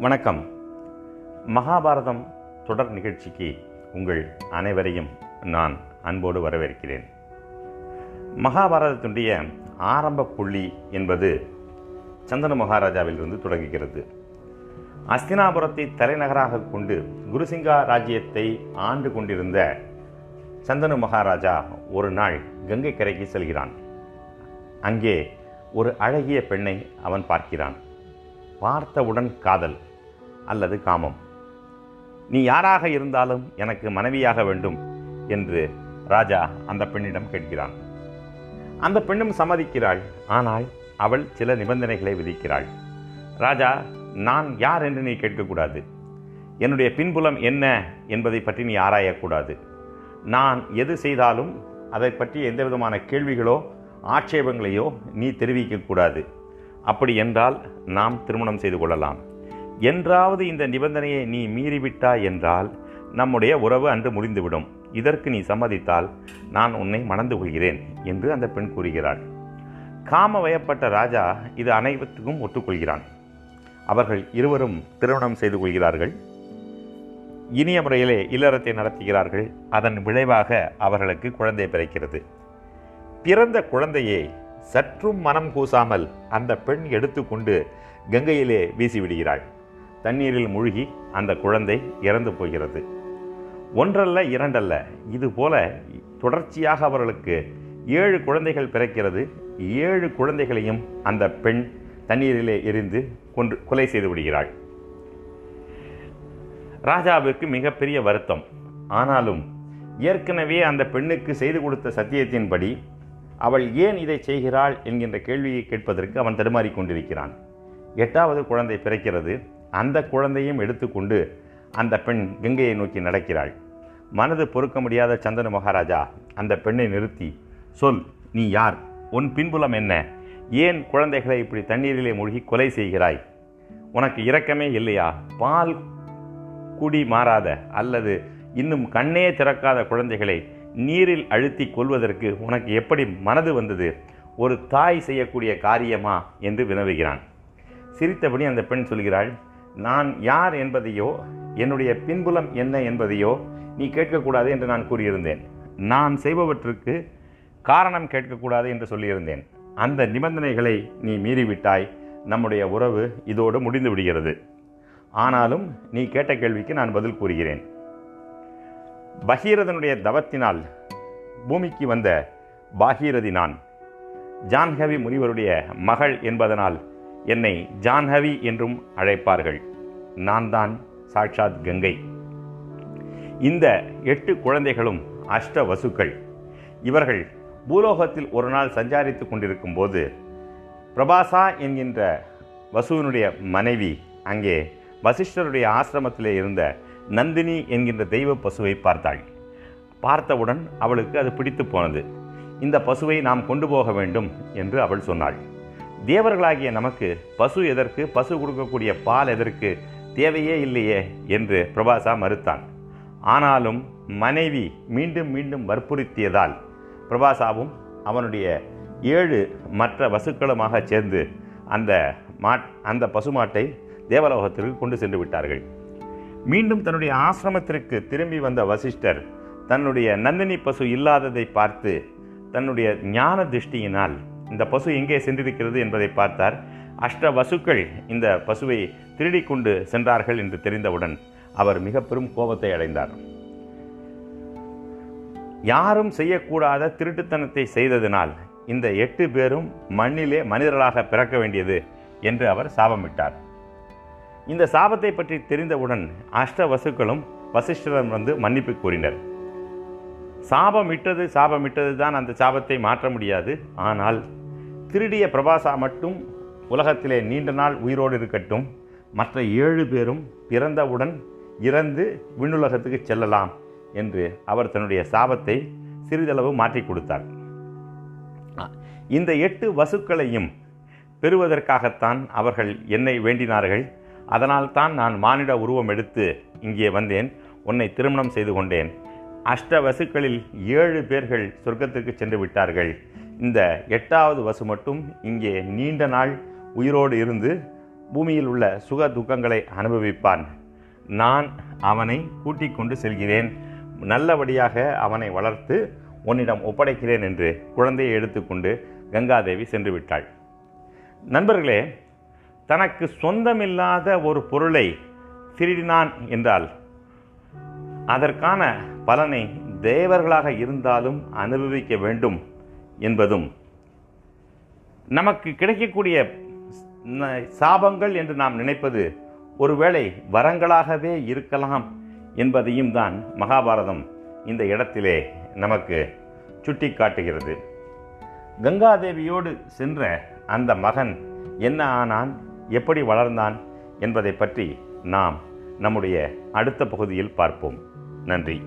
வணக்கம். மகாபாரதம் தொடர் நிகழ்ச்சிக்கு உங்கள் அனைவரையும் நான் அன்போடு வரவேற்கிறேன். மகாபாரதத்தினுடைய ஆரம்ப புள்ளி என்பது சந்தன மகாராஜாவிலிருந்து தொடங்குகிறது. அஸ்தினாபுரத்தை தலைநகராக கொண்டு குருசிங்கா ராஜ்யத்தை ஆண்டு கொண்டிருந்த சந்தனு மகாராஜா ஒரு நாள் கங்கை கரைக்கு செல்கிறான். அங்கே ஒரு அழகிய பெண்ணை அவன் பார்க்கிறான். பார்த்தவுடன் காதல். அல்லது காமம். நீ யாராக இருந்தாலும் எனக்கு மனைவியாக வேண்டும் என்று ராஜா அந்த பெண்ணிடம் கேட்கிறான். அந்த பெண்ணும் சம்மதிக்கிறாள். ஆனால் அவள் சில நிபந்தனைகளை விதிக்கிறாள். ராஜா நான் யார் என்று நீ கேட்கக்கூடாது. என்னுடைய பின்புலம் என்ன என்பதை பற்றி நீ ஆராயக்கூடாது. நான் எது செய்தாலும் அதை பற்றி எந்த விதமான கேள்விகளோ ஆட்சேபங்களையோ நீ தெரிவிக்கக்கூடாது. அப்படி என்றால் நாம் திருமணம் செய்து கொள்ளலாம். என்றாவது இந்த நிபந்தனையை நீ மீறிவிட்டாய் என்றால் நம்முடைய உறவு அன்று முடிந்துவிடும். இதற்கு நீ சம்மதித்தால் நான் உன்னை மணந்து கொள்கிறேன் என்று அந்த பெண் கூறுகிறாள். காம வயப்பட்ட ராஜா இது அனைவருக்கும் ஒத்துக்கொள்கிறான். அவர்கள் இருவரும் திருமணம் செய்து கொள்கிறார்கள். இனிய முறையிலே இல்லறத்தை நடத்துகிறார்கள். அதன் விளைவாக அவர்களுக்கு குழந்தை பிறக்கிறது. பிறந்த குழந்தையை சற்றும் மனம் கூசாமல் அந்த பெண் எடுத்துக்கொண்டு கங்கையிலே வீசிவிடுகிறாள். தண்ணீரில் மூழ்கி அந்த குழந்தை இறந்து போகிறது. ஒன்றல்ல இரண்டல்ல இது போல தொடர்ச்சியாக அவர்களுக்கு ஏழு குழந்தைகள் பிறக்கிறது. ஏழு குழந்தைகளையும் அந்த பெண் தண்ணீரிலே எரிந்து கொன்று கொலை செய்து விடுகிறாள். ராஜாவுக்கு மிகப்பெரிய வருத்தம். ஆனாலும் ஏற்கனவே அந்த பெண்ணுக்கு செய்து கொடுத்த சத்தியத்தின்படி அவள் ஏன் இதை செய்கிறாள் என்கின்ற கேள்வியை கேட்பதற்கு அவன் தடுமாறிக் கொண்டிருக்கிறான். எட்டாவது குழந்தை பிறக்கிறது. அந்த குழந்தையும் எடுத்துக்கொண்டு அந்த பெண் கங்கையை நோக்கி நடக்கிறாள். மனது பொறுக்க முடியாத சந்தன மகாராஜா அந்த பெண்ணை நிறுத்தி சொல் நீ யார்? உன் பின்புலம் என்ன? ஏன் குழந்தைகளை இப்படி தண்ணீரிலே மூழ்கி கொலை செய்கிறாய்? உனக்கு இரக்கமே இல்லையா? பால் குடி மாறாத அல்லது இன்னும் கண்ணே திறக்காத குழந்தைகளை நீரில் அழுத்தி கொள்வதற்கு உனக்கு எப்படி மனது வந்தது? ஒரு தாய் செய்யக்கூடிய காரியமா? என்று வினவுகிறான். சிரித்தபடி அந்த பெண் சொல்கிறாள் நான் யார் என்பதையோ என்னுடைய பின்புலம் என்ன என்பதையோ நீ கேட்கக்கூடாது என்று நான் கூறியிருந்தேன். நான் செய்பவற்றுக்கு காரணம் கேட்கக்கூடாது என்று சொல்லியிருந்தேன். அந்த நிபந்தனைகளை நீ மீறிவிட்டாய். நம்முடைய உறவு இதோடு முடிந்து விடுகிறது. ஆனாலும் நீ கேட்ட கேள்விக்கு நான் பதில் கூறுகிறேன். பகீரதனுடைய தவத்தினால் பூமிக்கு வந்த பாகீரதி நான். ஜான்ஹவி முனிவருடைய மகள் என்பதனால் என்னை ஜான்ஹவி என்றும் அழைப்பார்கள். நான் தான் சாட்சாத் கங்கை. இந்த எட்டு குழந்தைகளும் அஷ்ட வசுக்கள் இவர்கள் பூலோகத்தில் ஒரு நாள் சஞ்சாரித்து கொண்டிருக்கும் போது பிரபாசா என்கின்ற வசுவினுடைய மனைவி அங்கே வசிஷ்டருடைய ஆசிரமத்தில் இருந்த நந்தினி என்கின்ற தெய்வ பசுவை பார்த்தாள். பார்த்தவுடன் அவளுக்கு அது பிடித்து போனது. இந்த பசுவை நாம் கொண்டு போக வேண்டும் என்று அவள் சொன்னாள். தேவர்களாகிய நமக்கு பசு எதற்கு பசு கொடுக்கக்கூடிய பால் எதற்கு தேவையே இல்லையே என்று பிரபாசா மறுத்தான். ஆனாலும் மனைவி மீண்டும் மீண்டும் வற்புறுத்தியதால் பிரபாசாவும் அவனுடைய ஏழு மற்ற வசுக்களுமாக சேர்ந்து அந்த மாட் அந்த பசுமாட்டை தேவலோகத்திற்கு கொண்டு சென்று விட்டார்கள். மீண்டும் தன்னுடைய ஆசிரமத்திற்கு திரும்பி வந்த வசிஷ்டர் தன்னுடைய நந்தினி பசு இல்லாததை பார்த்து தன்னுடைய ஞான திருஷ்டியினால் இந்த பசு எங்கே சென்றிருக்கிறது என்பதை பார்த்தார். அஷ்ட வசுக்கள் இந்த பசுவை திருடி கொண்டு சென்றார்கள் என்று தெரிந்தவுடன் அவர் மிக பெரும் கோபத்தை அடைந்தார். யாரும் செய்யக்கூடாத திருட்டுத்தனத்தை செய்ததினால் இந்த எட்டு பேரும் மண்ணிலே மனிதர்களாக பிறக்க வேண்டியது என்று அவர் சாபமிட்டார். இந்த சாபத்தை பற்றி தெரிந்தவுடன் அஷ்ட வசுக்களும் வசிஷ்டரம் வந்து மன்னிப்பு கூறினர். சாபமிட்டது சாபமிட்டது தான் அந்த சாபத்தை மாற்ற முடியாது. ஆனால் திருடிய பிரபாசா மட்டும் உலகத்திலே நீண்ட நாள் உயிரோடு இருக்கட்டும். மற்ற ஏழு பேரும் பிறந்தவுடன் இறந்து விண்ணுலகத்துக்கு செல்லலாம் என்று அவர் தன்னுடைய சாபத்தை சிறிதளவு மாற்றி கொடுத்தார். இந்த எட்டு வசுக்களையும் பெறுவதற்காகத்தான் அவர்கள் என்னை வேண்டினார்கள். அதனால் தான் நான் மானிட உருவம் எடுத்து இங்கே வந்தேன். உன்னை திருமணம் செய்து கொண்டேன். அஷ்ட வசுக்களில் ஏழு பேர்கள் சொர்க்கத்திற்கு சென்று விட்டார்கள். இந்த எட்டாவது வசு மட்டும் இங்கே நீண்ட நாள் உயிரோடு இருந்து பூமியில் உள்ள சுக துக்கங்களை அனுபவிப்பான். நான் அவனை கூட்டிக் கொண்டு செல்கிறேன். நல்லபடியாக அவனை வளர்த்து உன்னிடம் ஒப்படைக்கிறேன் என்று குழந்தையை எடுத்துக்கொண்டு கங்காதேவி சென்று விட்டாள். நண்பர்களே தனக்கு சொந்தமில்லாத ஒரு பொருளை திருடினான் என்றால் அதற்கான பலனை தேவர்களாக இருந்தாலும் அனுபவிக்க வேண்டும். என்பதும் நமக்கு கிடைக்கக்கூடிய சாபங்கள் என்று நாம் நினைப்பது ஒருவேளை வரங்களாகவே இருக்கலாம் என்பதையும் தான் மகாபாரதம் இந்த இடத்திலே நமக்கு சுட்டி காட்டுகிறது கங்காதேவியோடு சென்ற அந்த மகன் என்ன ஆனான் எப்படி வளர்ந்தான் என்பதை பற்றி நாம் நம்முடைய அடுத்த பகுதியில் பார்ப்போம். நன்றி.